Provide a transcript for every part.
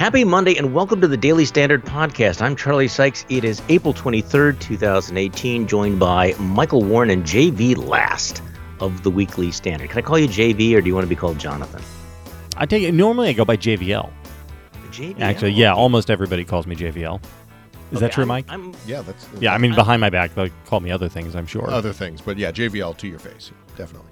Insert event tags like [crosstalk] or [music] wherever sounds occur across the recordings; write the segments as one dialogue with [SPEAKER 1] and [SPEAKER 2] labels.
[SPEAKER 1] Happy Monday and welcome to the Daily Standard Podcast. I'm Charlie Sykes. It is April 23rd, 2018, joined by Michael Warren and JV Last of the Weekly Standard. Can I call you JV or do you want to be called Jonathan?
[SPEAKER 2] I take it normally I go by JVL.
[SPEAKER 1] JVL.
[SPEAKER 2] Actually, yeah, almost everybody calls me JVL. Is that true,
[SPEAKER 1] I'm-
[SPEAKER 2] Mike?
[SPEAKER 1] I'm,
[SPEAKER 3] Yeah, that's
[SPEAKER 2] yeah, I mean behind my back they'll call me other things, I'm sure.
[SPEAKER 3] other things, but yeah, JVL to your face, definitely.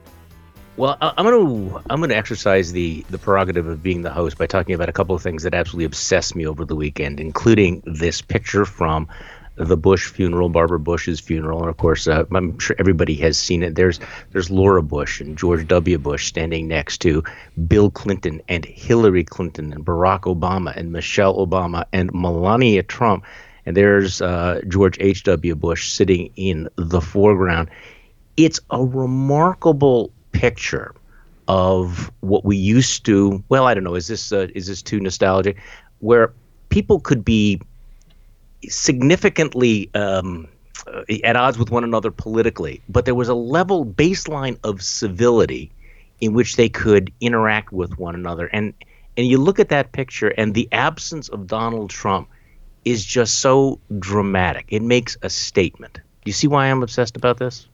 [SPEAKER 1] Well, I- I'm going to I'm to exercise the the prerogative of being the host by talking about a couple of things that absolutely obsessed me over the weekend, including this picture from the Bush funeral, Barbara Bush's funeral, and of course, uh, I'm sure everybody has seen it. There's there's Laura Bush and George W. Bush standing next to Bill Clinton and Hillary Clinton and Barack Obama and Michelle Obama and Melania Trump, and there's uh, George H. W. Bush sitting in the foreground it's a remarkable picture of what we used to well i don't know is this uh, is this too nostalgic? Where people could be significantly um, uh, at odds with one another politically but there was a level baseline of civility in which they could interact with one another. And and you look at that picture and the absence of donald trump is just so dramatic. It makes a statement. Do you see why i'm obsessed about this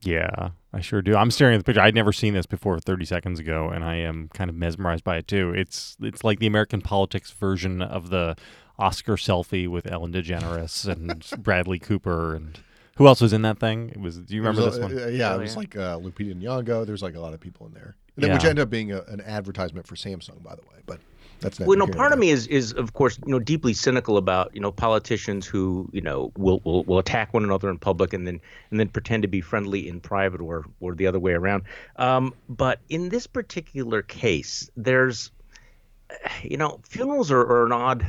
[SPEAKER 2] Yeah, I sure do. I'm staring at the picture. I'd never seen this before 30 seconds ago, and I am kind of mesmerized by it too. It's it's like the American politics version of the Oscar selfie with Ellen DeGeneres and [laughs] Bradley Cooper and who else was in that thing? It was. Do you remember this
[SPEAKER 3] a-
[SPEAKER 2] one?
[SPEAKER 3] uh, yeah,
[SPEAKER 1] Oh,
[SPEAKER 3] it was
[SPEAKER 1] yeah.
[SPEAKER 3] like uh, Lupita Nyong'o. There's like a lot of people in there, And then- which ended up being a, an advertisement for Samsung, by the way. But that's not.
[SPEAKER 1] Well, no, part of me is is of course you know deeply cynical about you know politicians who you know will, will will attack one another in public and then and then pretend to be friendly in private or or the other way around. Um, but in this particular case, there's you know funerals are, are an odd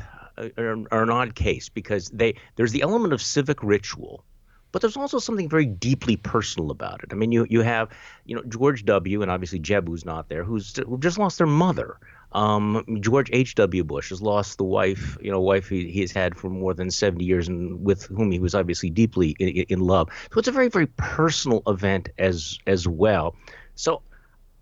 [SPEAKER 1] are, are an odd case because they there's the element of civic ritual. But there's also something very deeply personal about it. I mean, you you have, you know, George W. and obviously Jeb, who's not there, who's who just lost their mother. Um, George H. W. Bush has lost the wife, you know, wife he, he has had for more than 70 years and with whom he was obviously deeply in, in love. So it's a very, very personal event as as well. So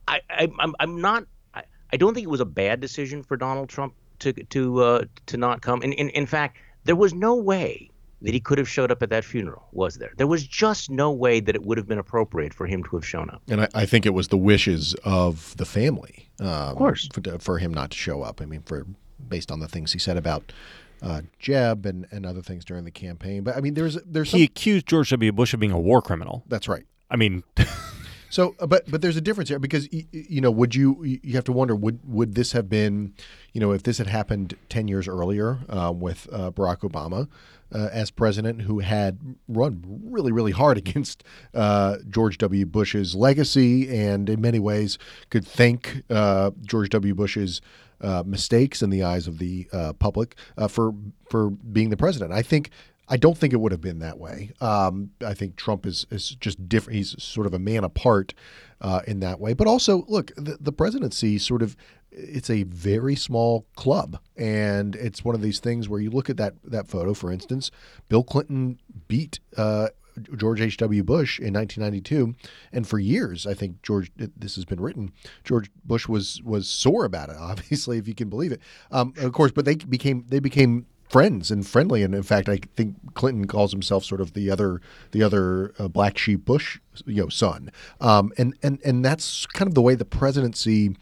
[SPEAKER 1] I, I I'm I'm not I, I don't think it was a bad decision for Donald Trump to to uh, to not come. In, in in fact, there was no way that he could have showed up at that funeral, was there? There was just no way that it would have been appropriate for him to have shown up.
[SPEAKER 3] and I, I think it was the wishes of the family, um, of
[SPEAKER 1] course.
[SPEAKER 3] for, for him not to show up. I mean, for based on the things he said about uh, Jeb and, and other things during the campaign. But I mean, there's there's some,
[SPEAKER 2] He accused George W. Bush of being a war criminal.
[SPEAKER 3] that's right.
[SPEAKER 2] I mean, [laughs]
[SPEAKER 3] So, uh, but but there's a difference here because you know, would you you have to wonder would would this have been, you know, if this had happened ten years earlier um, with uh, Barack Obama uh, as president, who had run really really hard [laughs] against uh, George W. Bush's legacy, and in many ways could thank uh, George W. Bush's uh, mistakes in the eyes of the public for for being the president. I think I don't think it would have been that way. Um, I think Trump is is just different. He's sort of a man apart uh, in that way. But also, look, the, the presidency sort of it's a very small club, and it's one of these things where you look at that that photo, for instance, Bill Clinton beat. Uh, George H.W. Bush in 1992, and for years, I think George. This has been written. George Bush was was sore about it, [laughs] obviously, if you can believe it. Um, of course, but they became they became friends and friendly, and in fact, I think Clinton calls himself sort of the other the other uh, black sheep Bush, you know, son. Um, and and and that's kind of the way the presidency.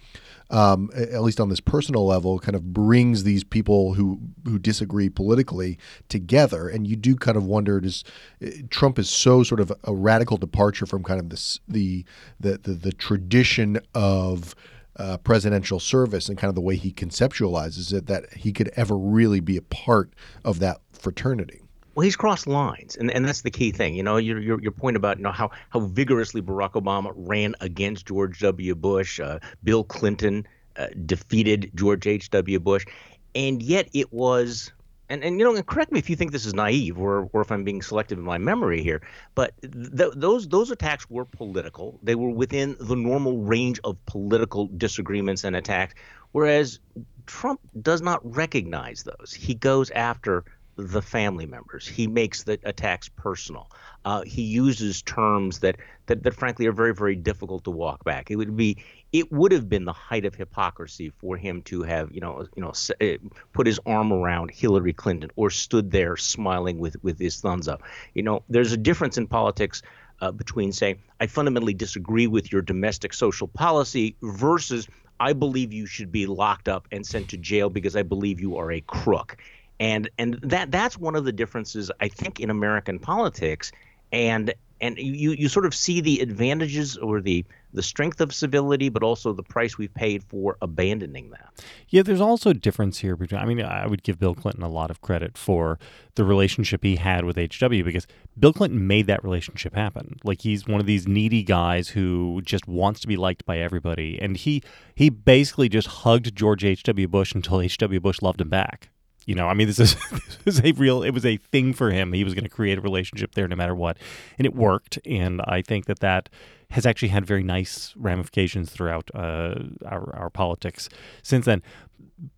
[SPEAKER 3] Um, at least on this personal level, kind of brings these people who who disagree politically together, and you do kind of wonder: Does uh, Trump is so sort of a radical departure from kind of this the the the, the tradition of uh, presidential service and kind of the way he conceptualizes it that he could ever really be a part of that fraternity.
[SPEAKER 1] Well, he's crossed lines, and, and that's the key thing. You know, your, your your point about you know how how vigorously Barack Obama ran against George W. Bush, uh, Bill Clinton uh, defeated George H. W. Bush, and yet it was. And, and you know, and correct me if you think this is naive or, or if I'm being selective in my memory here, but th- those those attacks were political. They were within the normal range of political disagreements and attacks. Whereas Trump does not recognize those. He goes after the family members. He makes the attacks personal. Uh, he uses terms that, that that frankly are very very difficult to walk back. It would be it would have been the height of hypocrisy for him to have, you know, you know, eh, put his arm around Hillary Clinton or stood there smiling with with his thumbs up. You know, there's a difference in politics uh, between saying I fundamentally disagree with your domestic social policy versus I believe you should be locked up and sent to jail because I believe you are a crook. And and that that's one of the differences I think in American politics and and you you sort of see the advantages or the the strength of civility, but also the price we've paid for abandoning that.
[SPEAKER 2] Yeah, there's also a difference here between. I mean, I would give Bill Clinton a lot of credit for the relationship he had with HW because Bill Clinton made that relationship happen. Like he's one of these needy guys who just wants to be liked by everybody, and he he basically just hugged George H.W. Bush until H.W. Bush loved him back. You know, I mean, this is [laughs] this is a real. It was a thing for him. He was going to create a relationship there, no matter what, and it worked. And I think that that has actually had very nice ramifications throughout uh, our our politics since then.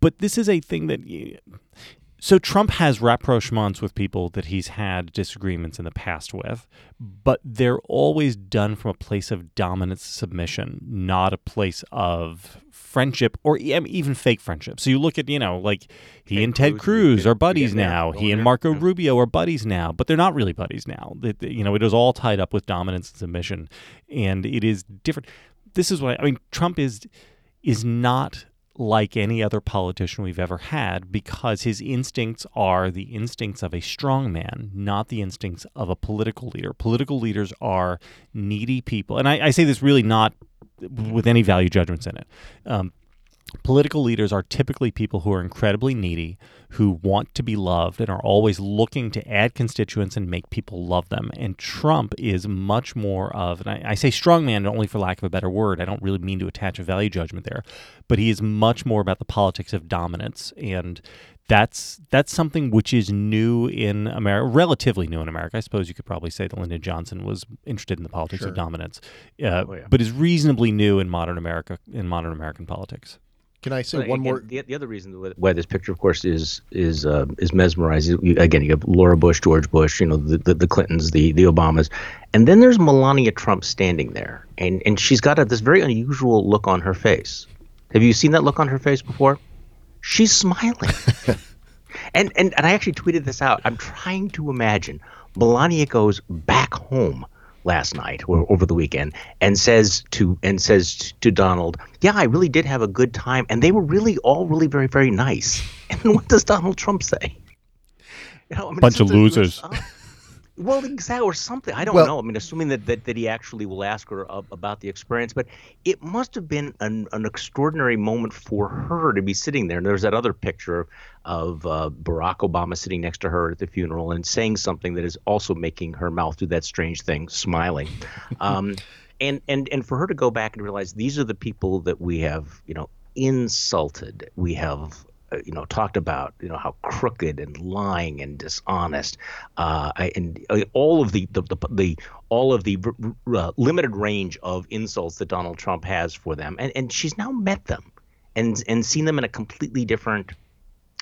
[SPEAKER 2] But this is a thing that so Trump has rapprochements with people that he's had disagreements in the past with, but they're always done from a place of dominance submission, not a place of friendship or even fake friendship. So you look at, you know, like he Ted and Ted Cruz, are buddies now. He and Marco yeah. Rubio are buddies now, but they're not really buddies now. you know, it is all tied up with dominance and submission, and it is different. This is what I, I mean. Trump is is not like any other politician we've ever had because his instincts are the instincts of a strong man, not the instincts of a political leader. Political leaders are needy people. And I, I say this really not with any value judgments in it. Um, Political leaders are typically people who are incredibly needy, who want to be loved, and are always looking to add constituents and make people love them. And Trump is much more of, and I, I say strongman only for lack of a better word. I don't really mean to attach a value judgment there, but he is much more about the politics of dominance. And that's that's something which is new in America, relatively new in America. I suppose you could probably say that Lyndon Johnson was interested in the politics sure. of dominance, uh, oh, yeah. but is reasonably new in modern America in modern American politics.
[SPEAKER 3] Can I say one more?
[SPEAKER 1] The, the, other reason why this picture, of course, is is uh, is mesmerizing. You, again, you have Laura Bush, George Bush, you know, the, the, the, Clintons, the the Obamas, and then there's Melania Trump standing there, and and she's got a, this very unusual look on her face. Have you seen that look on her face before? She's smiling. [laughs] and, and and I actually tweeted this out. I'm trying to imagine Melania goes back home last night or over the weekend and says to and says to Donald, "Yeah, I really did have a good time, and they were really all really very very nice." [laughs] And what does Donald Trump say?
[SPEAKER 2] You know, I mean, Bunch of losers.
[SPEAKER 1] Well, exactly, or something. I don't well, know. I mean, assuming that, that, that he actually will ask her uh, about the experience, but it must have been an, an extraordinary moment for her to be sitting there. And there's that other picture of uh, Barack Obama sitting next to her at the funeral and saying something that is also making her mouth do that strange thing, smiling. [laughs] Um, and and and for her to go back and realize these are the people that we have, you know, insulted. We have you know talked about you know how crooked and lying and dishonest uh, and uh, all of the the, the, the all of the uh, limited range of insults that Donald Trump has for them and and she's now met them and and seen them in a completely different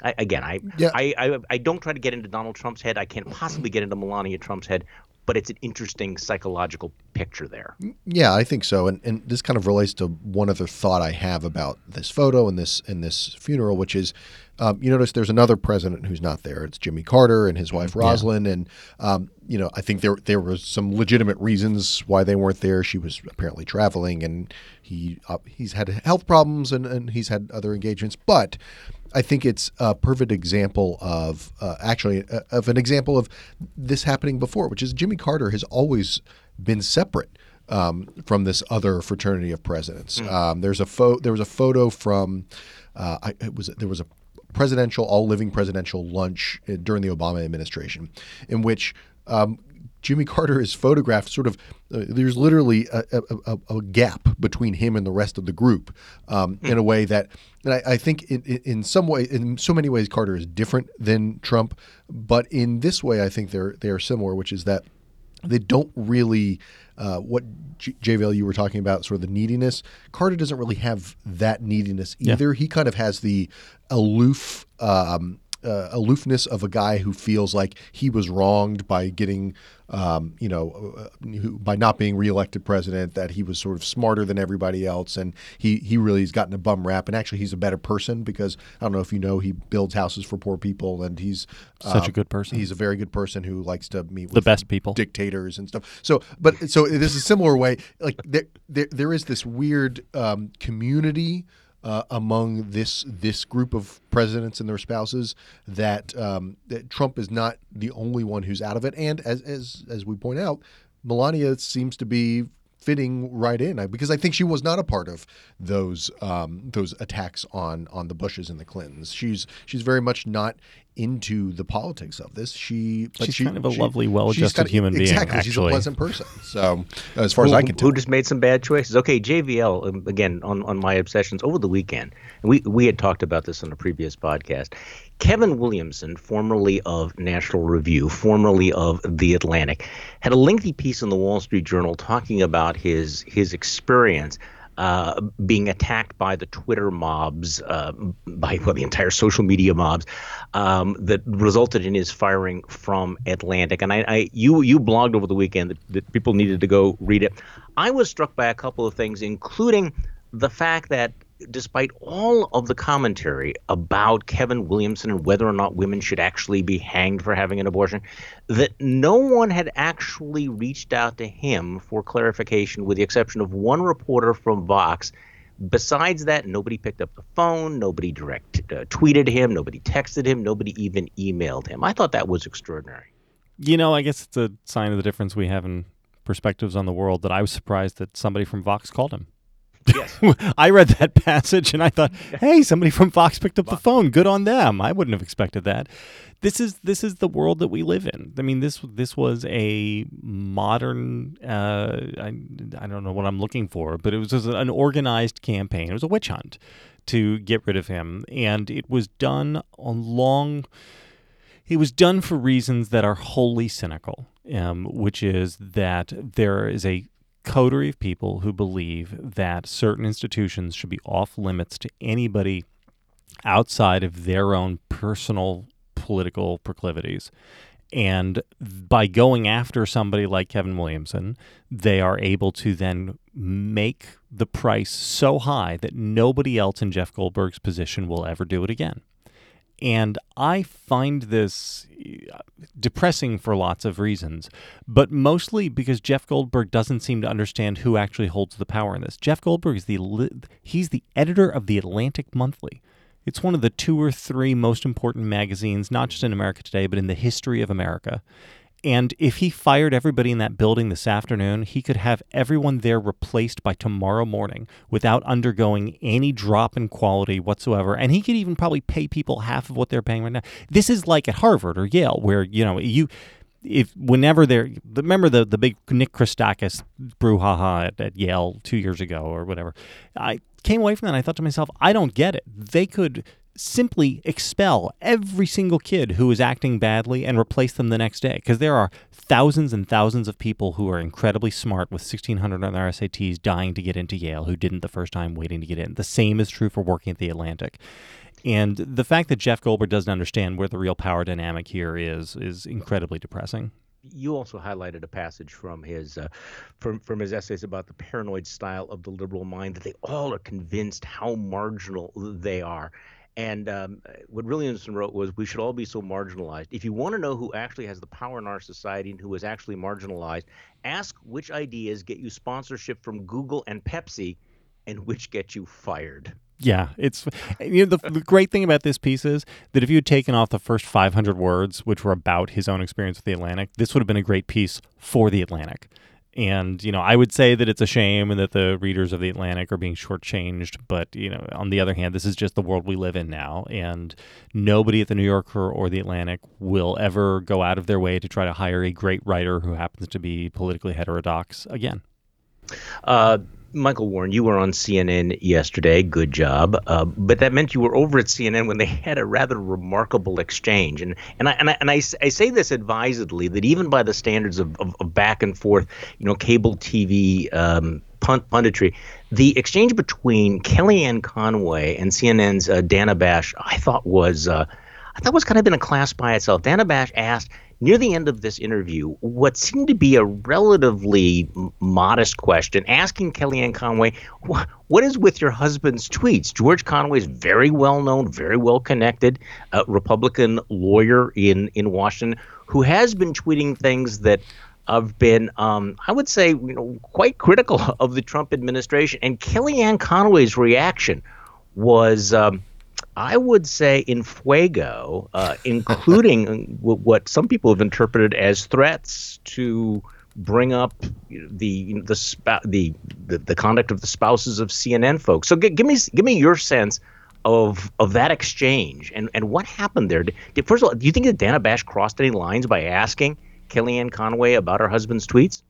[SPEAKER 1] I, again, I, yeah. I, I I don't try to get into Donald Trump's head. I can't possibly get into Melania Trump's head but it's an interesting psychological picture there.
[SPEAKER 3] Yeah, I think so. And and this kind of relates to one other thought I have about this photo and this and this funeral, which is um, you notice there's another president who's not there. It's Jimmy Carter and his wife Rosalynn, yeah. and um, you know I think there there was some legitimate reasons why they weren't there. She was apparently traveling, and he uh, he's had health problems and, and he's had other engagements. But I think it's a perfect example of uh, actually uh, of an example of this happening before, which is Jimmy Carter has always been separate. Um, from this other fraternity of presidents, mm. um, there's a photo. There was a photo from. Uh, I, it was there was a presidential, all living presidential lunch uh, during the Obama administration, in which um, Jimmy Carter is photographed sort of. Uh, there's literally a, a, a, gap between him and the rest of the group um, mm. in a way that, and I, I think in, in, some way, in so many ways, Carter is different than Trump, but in this way, I think they're they are similar, which is that they don't really uh, what J- Vale you were talking about, sort of the neediness. Carter doesn't really have that neediness either. Yeah. He kind of has the aloof. Um, uh, aloofness of a guy who feels like he was wronged by getting, um, you know, uh, by not being reelected president, that he was sort of smarter than everybody else, and he he really has gotten a bum rap. And actually, he's a better person because I don't know if you know he builds houses for poor people, and he's
[SPEAKER 2] Such a
[SPEAKER 3] um,
[SPEAKER 2] good person.
[SPEAKER 3] He's a very good person who likes to meet with
[SPEAKER 2] the best people.
[SPEAKER 3] dictators and stuff. So, but so it is a similar way. Like there, there, there is this weird um, community uh, among this this group of presidents and their spouses that, um, that Trump is not the only one who's out of it. And as as as we point out, Melania seems to be fitting right in because I think she was not a part of those um, those attacks on on the Bushes and the Clintons. She's she's very much not into the politics of this. She but
[SPEAKER 2] She's
[SPEAKER 3] she,
[SPEAKER 2] kind of a
[SPEAKER 3] she-
[SPEAKER 2] lovely, well-adjusted
[SPEAKER 3] kind of-
[SPEAKER 2] human being,
[SPEAKER 3] Exactly, she's a pleasant person. So as far as I can tell,
[SPEAKER 1] who just made some bad choices. Okay, JVL um, again on, on my obsessions over the weekend. And we we had talked about this on a previous podcast. Kevin Williamson, formerly of National Review, formerly of The Atlantic, had a lengthy piece in the Wall Street Journal talking about his his experience uh, being attacked by the Twitter mobs, uh, by well, the entire social media mobs, um, that resulted in his firing from Atlantic. And I, I you you blogged over the weekend that, that people needed to go read it. I was struck by a couple of things, including the fact that despite all of the commentary about Kevin Williamson and whether or not women should actually be hanged for having an abortion, that no one had actually reached out to him for clarification, with the exception of one reporter from Vox. Besides that, nobody picked up the phone, nobody direct uh, tweeted him, nobody texted him, nobody even emailed him. I thought that was extraordinary.
[SPEAKER 2] You know, I guess it's a sign of the difference we have in perspectives on the world that I was surprised that somebody from Vox called him.
[SPEAKER 1] Yes. [laughs]
[SPEAKER 2] I read that [laughs] passage and I thought, "Hey, somebody from Vox picked up the phone. Good on them." I wouldn't have expected that. This is this is the world that we live in. I mean, this this was a modern. Uh, I I don't know what I'm looking for, but it was just an organized campaign. It was a witch hunt to get rid of him, and it was done on long. It was done for reasons that are wholly cynical, um, which is that there is a coterie of people who believe that certain institutions should be off limits to anybody outside of their own personal political proclivities. And by going after somebody like Kevin Williamson, they are able to then make the price so high that nobody else in Jeff Goldberg's position will ever do it again. And I find this depressing for lots of reasons, but mostly because Jeff Goldberg doesn't seem to understand who actually holds the power in this. Jeff Goldberg is the he's the editor of the Atlantic Monthly. It's one of the two or three most important magazines, not just in America today, but in the history of America. And if he fired everybody in that building this afternoon, he could have everyone there replaced by tomorrow morning without undergoing any drop in quality whatsoever. And he could even probably pay people half of what they're paying right now. This is like at Harvard or Yale, where, you know, you if whenever they're remember the the big Nick Christakis brouhaha at, at Yale two years ago or whatever, I came away from that and I thought to myself, I don't get it. They could simply expel every single kid who is acting badly and replace them the next day because there are thousands and thousands of people who are incredibly smart with 1600 on their SATs dying to get into Yale who didn't the first time waiting to get in. The same is true for working at the Atlantic. And the fact that Jeff Goldberg doesn't understand where the real power dynamic here is is incredibly depressing.
[SPEAKER 1] you also highlighted a passage from his uh, from from his essays about the paranoid style of the liberal mind that they all are convinced how marginal they are. And um, what Williamson wrote was, "We should all be so marginalized. If you want to know who actually has the power in our society and who is actually marginalized, ask which ideas get you sponsorship from Google and Pepsi, and which get you fired."
[SPEAKER 2] Yeah, it's you know the, the great thing about this piece is that if you had taken off the first 500 words, which were about his own experience with the Atlantic, this would have been a great piece for the Atlantic. And you know, I would say that it's a shame and that the readers of the Atlantic are being shortchanged. But you know, on the other hand, this is just the world we live in now, and nobody at the New Yorker or the Atlantic will ever go out of their way to try to hire a great writer who happens to be politically heterodox again.
[SPEAKER 1] Uh, Michael Warren, you were on CNN yesterday. Good job. Uh, but that meant you were over at CNN when they [laughs] had a rather remarkable exchange. And and I and I, and I, I say this advisedly that even by the standards of, of, of back and forth, you know, cable TV um, punt, punditry, the exchange between Kellyanne Conway and CNN's uh, Dana Bash, I thought was. Uh, I thought was kind of in a class by itself. Dana Bash asked near the end of this interview what seemed to be a relatively modest question, asking Kellyanne Conway, "What is with your husband's tweets?" George Conway is very well known, very well connected, uh, Republican lawyer in in Washington, who has been tweeting things that have been, um, I would say, you know, quite critical [laughs] of the Trump administration. And Kellyanne Conway's reaction was. Um, I would say in fuego, uh, [laughs] including what some people have interpreted as threats to bring up the the the the, the conduct of the spouses of CNN folks. So g- give me give me your sense of of that exchange and and what happened there. Did, first of all, do you think that Dana Bash crossed any lines by asking Kellyanne Conway about her husband's tweets?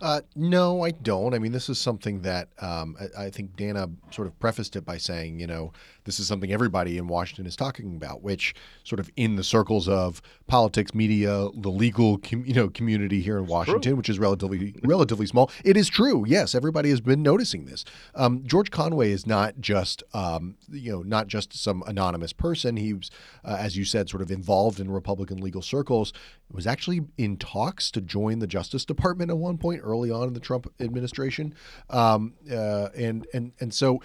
[SPEAKER 3] Uh, no, I don't. I mean, this is something that um, I, I, think Dana sort of prefaced it by saying, you know, this is something everybody in Washington is talking about, which sort of in the circles of politics, media, the legal, com- you know, community here in Washington, which is relatively relatively small. It is true. Yes, everybody has been noticing this. Um, George Conway is not just, um, you know, not just some anonymous person. He was, uh, as you said, sort of involved in Republican legal circles. Was actually in talks to join the Justice Department at one point early on in the Trump administration, um, uh, and and and so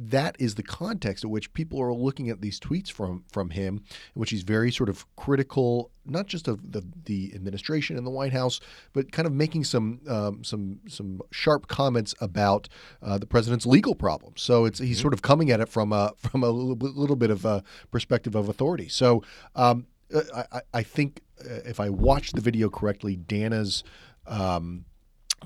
[SPEAKER 3] that is the context at which people are looking at these tweets from from him, in which he's very sort of critical, not just of the the administration and the White House, but kind of making some um, some some sharp comments about uh, the president's legal problems. So it's he's mm-hmm. sort of coming at it from a from a little, little bit of a perspective of authority. So um, I, I think uh, if I watched the video correctly, Dana's um,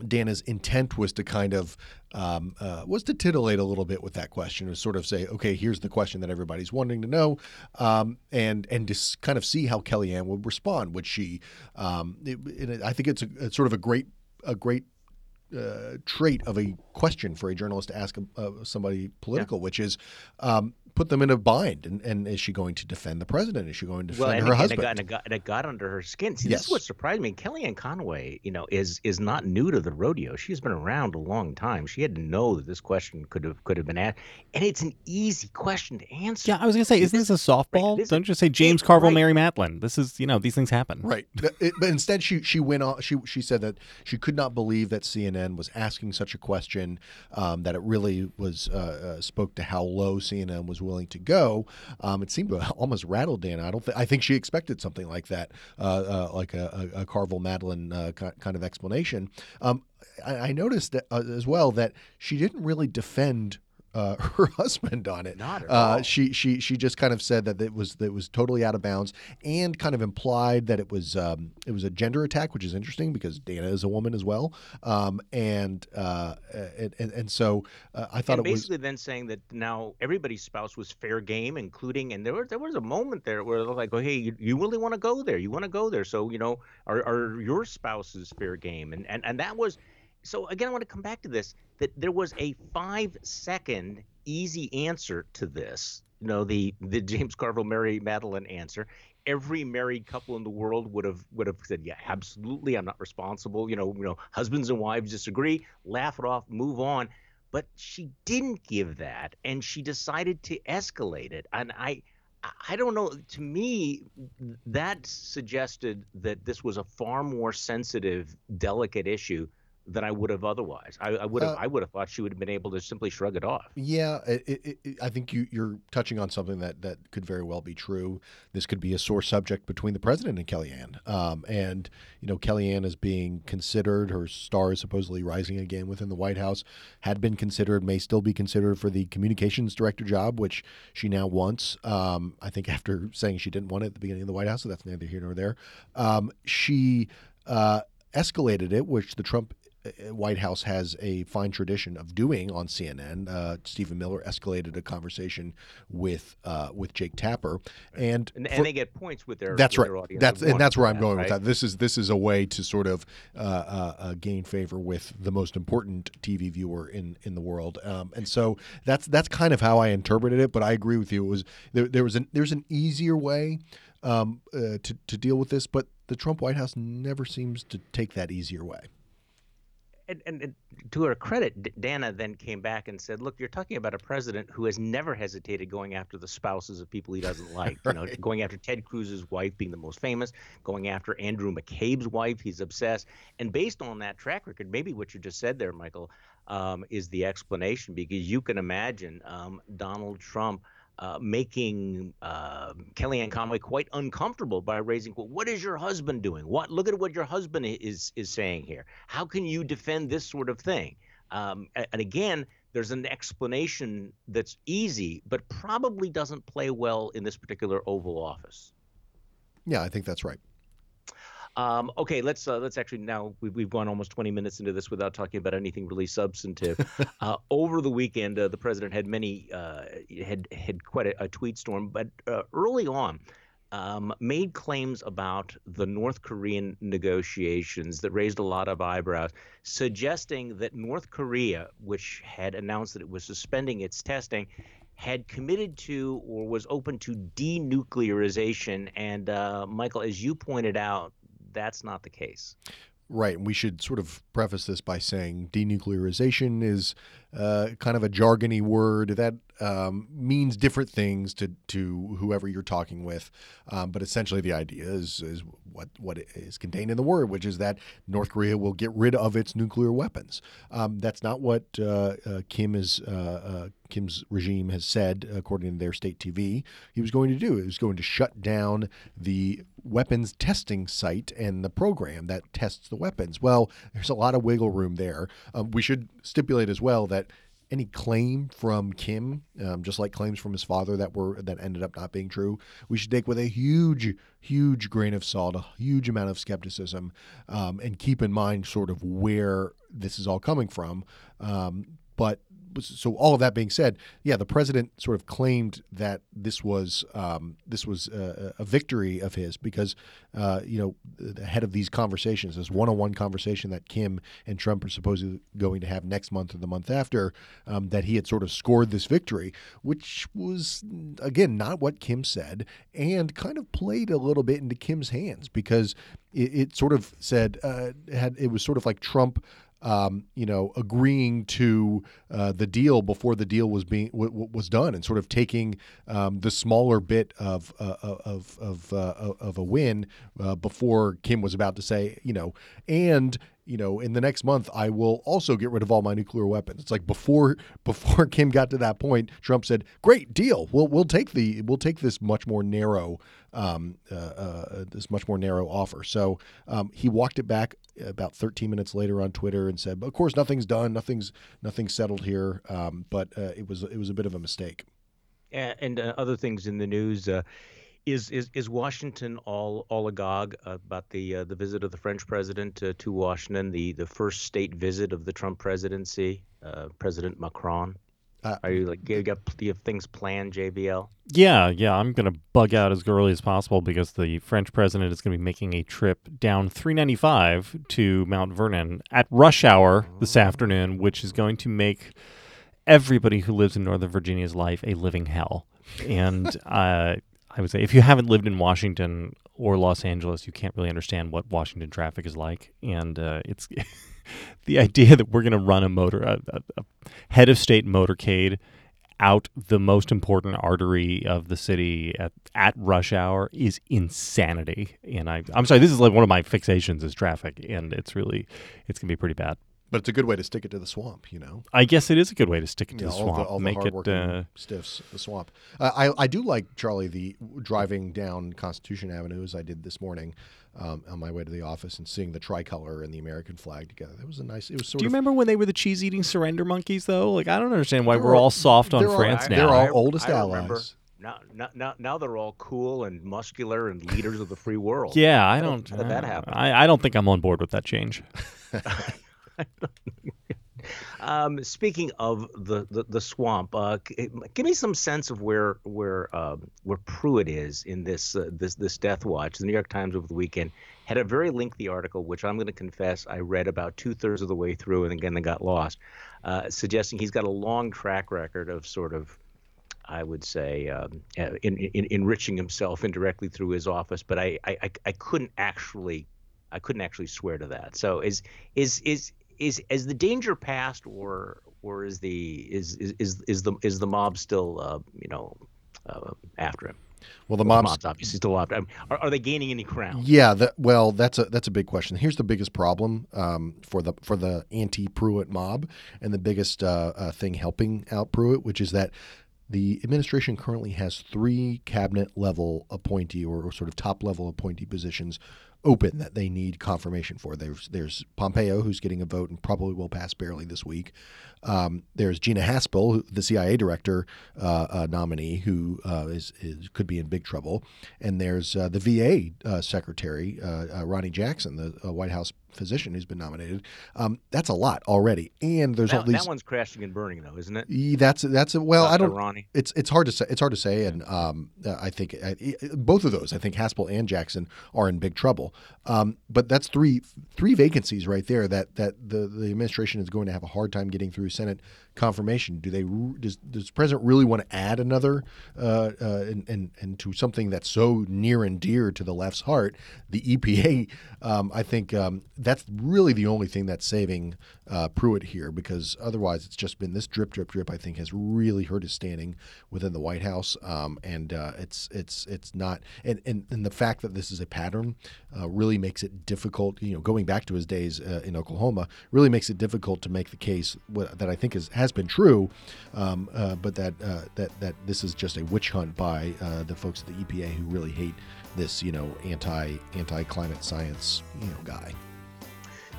[SPEAKER 3] Dana's intent was to kind of um, uh, was to titillate a little bit with that question, to sort of say, okay, here's the question that everybody's wanting to know, um, and and to kind of see how Kellyanne would respond. Would she? Um, it, it, I think it's, a, it's sort of a great a great uh, trait of a question for a journalist to ask uh, somebody political, yeah. which is, um, put them in a bind. And, and is she going to defend the president? Is she going to defend
[SPEAKER 1] well, and,
[SPEAKER 3] her
[SPEAKER 1] and
[SPEAKER 3] husband?
[SPEAKER 1] It got, and it, got, and it got under her skin. See,
[SPEAKER 3] yes.
[SPEAKER 1] this is what surprised me. Kellyanne Conway, you know, is is not new to the rodeo. She's been around a long time. She had to know that this question could have could have been asked, and it's an easy question to answer.
[SPEAKER 2] Yeah, I was gonna say, isn't this, this a softball? Right, Don't just say James Carville, right. Mary Matalin. This is, you know, these things happen.
[SPEAKER 3] Right, it, but instead she she went on. She she said that she could not believe that CNN was asking such a question. Um, that it really was uh, uh, spoke to how low CNN was willing to go. Um, it seemed to [laughs] almost rattle Dana. I don't. Th- I think she expected something like that, uh, uh like a, a, Carville Matalin uh, kind of explanation. Um, I, I, noticed that, uh, as well that she didn't really defend uh, [laughs] her husband on it.
[SPEAKER 1] Not at
[SPEAKER 3] uh,
[SPEAKER 1] all.
[SPEAKER 3] She she she just kind of said that it was that it was totally out of bounds, and kind of implied that it was um, it was a gender attack, which is interesting because Dana is a woman as well, um, and, uh, and, and and so uh, I thought
[SPEAKER 1] and
[SPEAKER 3] it
[SPEAKER 1] basically then saying that now everybody's spouse was fair game, including and there was there was a moment there where they're like, oh hey, you, you really want to go there, you want to go there, so you know are are your spouses fair game, and and and that was so again, I want to come back to this that there was a five second easy answer to this. You know, the the James Carville Mary Matalin answer. Every married couple in the world would have would have said, "Yeah, absolutely, I'm not responsible." You know, you know, husbands and wives disagree, laugh it off, move on. But she didn't give that, and she decided to escalate it. And I, I don't know. To me, that suggested that this was a far more sensitive, delicate issue than I would have otherwise. I, I would have uh, I would have thought she would have been able to simply shrug it off.
[SPEAKER 3] Yeah, it, it, it, I think you, you're touching on something that, that could very well be true. This could be a sore subject between the president and Kellyanne. Um, and you know, Kellyanne is being considered. Her star is supposedly rising again within the White House. Had been considered, may still be considered for the communications director job, which she now wants. Um, I think after saying she didn't want it at the beginning of the White House, so that's neither here nor there. Um, she uh, escalated it, which the Trump White House has a fine tradition of doing on CNN. Uh, Stephen Miller escalated a conversation with uh, with Jake Tapper, and
[SPEAKER 1] and, and they get points with their
[SPEAKER 3] that's
[SPEAKER 1] with
[SPEAKER 3] right.
[SPEAKER 1] Their
[SPEAKER 3] that's and that's where I'm
[SPEAKER 1] that,
[SPEAKER 3] going
[SPEAKER 1] right?
[SPEAKER 3] with that. This is this is a way to sort of uh, uh, uh, gain favor with the most important TV viewer in in the world, um, and so that's that's kind of how I interpreted it. But I agree with you. It was there, there was an there's an easier way um, to to deal with this, but the Trump White House never seems to take that easier way
[SPEAKER 1] and, and, and, to her credit, Dana then came back and said, "Look, you're talking about a president who has never hesitated going after the spouses of people he doesn't [laughs] like. right. You know, going after Ted Cruz's wife being the most famous, going after Andrew McCabe's wife, he's obsessed. And based on that track record, maybe what you just said there, Michael, um, is the explanation because you can imagine um, Donald Trump." Uh, making uh, Kellyanne Conway quite uncomfortable by raising, well, what is your husband doing? What look at what your husband is is saying here. How can you defend this sort of thing? Um, and again, there's an explanation that's easy, but probably doesn't play well in this particular Oval Office.
[SPEAKER 3] Yeah, I think that's right.
[SPEAKER 1] Um, okay, let's uh, let's actually now we've, we've gone almost 20 minutes into this without talking about anything really substantive. [laughs] uh, over the weekend, uh, the president had many uh, had had quite a, a tweet storm, but uh, early on. Um, made claims about the North Korean negotiations that raised a lot of eyebrows, suggesting that North Korea, which had announced that it was suspending its testing, had committed to or was open to denuclearization. And uh, Michael, as you pointed out, that's not the case.
[SPEAKER 3] Right. And we should sort of preface this by saying denuclearization is uh, kind of a jargony word that um, means different things to, to whoever you're talking with. Um, but essentially, the idea is, is what, what is contained in the word, which is that North Korea will get rid of its nuclear weapons. Um, that's not what uh, uh, Kim is. Uh, uh, Kim's regime has said, according to their state TV, he was going to do. He was going to shut down the weapons testing site and the program that tests the weapons. Well, there's a lot of wiggle room there. Um, we should stipulate as well that any claim from Kim, um, just like claims from his father that were that ended up not being true, we should take with a huge, huge grain of salt, a huge amount of skepticism, um, and keep in mind sort of where this is all coming from. Um, but so all of that being said, yeah, the president sort of claimed that this was um, this was a, a, victory of his because uh, you know ahead of these conversations, this one-on-one conversation that Kim and Trump are supposedly going to have next month or the month after, um, that he had sort of scored this victory, which was again not what Kim said, and kind of played a little bit into Kim's hands because it, it sort of said uh, had it was sort of like Trump um, you know, agreeing to uh, the deal before the deal was being w- w- was done, and sort of taking um, the smaller bit of uh, of of uh, of a win uh, before Kim was about to say, you know, and you know, in the next month, I will also get rid of all my nuclear weapons. It's like before [laughs] before Kim got to that point, Trump said, "Great deal. We'll we'll take the we'll take this much more narrow um, uh, uh, this much more narrow offer." So um, he walked it back about 13 minutes later on Twitter and said, "Of course, nothing's done. Nothing's nothing's settled here. Um, but uh, it was it was a bit of a mistake."
[SPEAKER 1] And, and uh, other things in the news. Is is is Washington all all agog about the uh, the visit of the French president uh, to Washington, the the first state visit of the Trump presidency, uh, President Macron? Uh, Are you like you got do you have things planned, JVL?
[SPEAKER 2] Yeah, yeah. I'm gonna bug out as early as possible because the French president is gonna be making a trip down 395 to Mount Vernon at rush hour this afternoon, which is going to make everybody who lives in Northern Virginia's life a living hell. And uh, I would say if you haven't lived in Washington or Los Angeles, you can't really understand what Washington traffic is like. And uh, it's [laughs] the idea that we're going to run a motor, a, a, head of state motorcade out the most important artery of the city at, at rush hour is insanity. And I, I'm sorry, this is like one of my fixations is traffic, and it's really, it's going to be pretty bad.
[SPEAKER 3] But it's a good way to stick it to the swamp, you know.
[SPEAKER 2] I guess it is a good way to stick it to
[SPEAKER 3] yeah,
[SPEAKER 2] the swamp.
[SPEAKER 3] All the, all
[SPEAKER 2] Make
[SPEAKER 3] the
[SPEAKER 2] it uh,
[SPEAKER 3] stiffs, the swamp. Uh, I I do like Charlie the driving down Constitution Avenue as I did this morning um, on my way to the office and seeing the tricolor and the American flag together. That was a nice. It was sort.
[SPEAKER 2] Do you
[SPEAKER 3] of,
[SPEAKER 2] remember when they were the cheese eating surrender monkeys though? Like I don't understand why we're all, all soft on France
[SPEAKER 3] all,
[SPEAKER 2] now.
[SPEAKER 3] They're all
[SPEAKER 1] I,
[SPEAKER 3] oldest
[SPEAKER 1] I
[SPEAKER 3] allies.
[SPEAKER 1] Remember. Now, now, now they're all cool and muscular and leaders of the free world.
[SPEAKER 2] Yeah, I don't.
[SPEAKER 1] How did that happen?
[SPEAKER 2] I, I don't think I'm on board with that change. [laughs] [laughs] [laughs]
[SPEAKER 1] Um, speaking of the the, the swamp, uh, give me some sense of where where um, where Pruitt is in this uh, this this Death Watch. The New York Times over the weekend had a very lengthy article, which I'm going to confess I read about two thirds of the way through, and again I got lost, uh, suggesting he's got a long track record of sort of. I would say um, uh, in, in, enriching himself indirectly through his office, but I, I, I couldn't actually I couldn't actually swear to that. So is is is is is the danger past, or or is the is is is, is the is the mob still uh, you know uh, after him?
[SPEAKER 3] Well, the
[SPEAKER 1] Well,
[SPEAKER 3] mob's
[SPEAKER 1] mob's obviously still after him. Are, are they gaining any ground?
[SPEAKER 3] Yeah, that, well, that's a that's a big question. Here's the biggest problem um, for the for the anti Pruitt mob, and the biggest uh, uh, thing helping out Pruitt, which is that the administration currently has three cabinet level appointee or, or sort of top level appointee positions open that they need confirmation for. There's there's Pompeo who's getting a vote and probably will pass barely this week. Um, there's Gina Haspel, the CIA director uh, uh, nominee, who uh, is, is could be in big trouble, and there's uh, the VA uh, secretary uh, Ronnie Jackson, the White House physician who's been nominated. Um, that's a lot already, and there's all
[SPEAKER 1] That,
[SPEAKER 3] these.
[SPEAKER 1] that one's crashing and burning, though, isn't it?
[SPEAKER 3] That's that's a, well, I don't.
[SPEAKER 1] Ronnie.
[SPEAKER 3] It's it's hard to say. It's hard to say, and um, I think uh, both of those. I think Haspel and Jackson are in big trouble. Um, but that's three three vacancies right there that that the the administration is going to have a hard time getting through Senate confirmation. Do they? Does does the president really want to add another uh, uh, and, and and to something that's so near and dear to the left's heart, the EPA? Um, I think um, that's really the only thing that's saving uh, Pruitt here because otherwise it's just been this drip drip drip. I think has really hurt his standing within the White House, um, and uh, it's it's it's not and, and and the fact that this is a pattern uh, really makes it difficult. You know, going back to his days uh, in Oklahoma, really makes it difficult to make the case what, that I think is has been true, um, uh, but that uh, that that this is just a witch hunt by the folks at the EPA who really hate this you know anti anti climate science you know guy.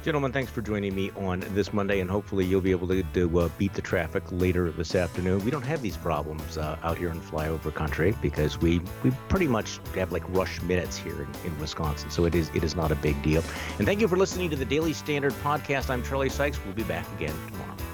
[SPEAKER 1] Gentlemen, thanks for joining me on this Monday, and hopefully you'll be able to, to uh, beat the traffic later this afternoon. We don't have these problems uh, out here in flyover country because we we pretty much have like rush minutes here in, in Wisconsin, so it is it is not a big deal. And thank you for listening to the Daily Standard podcast. I'm Charlie Sykes. We'll be back again tomorrow.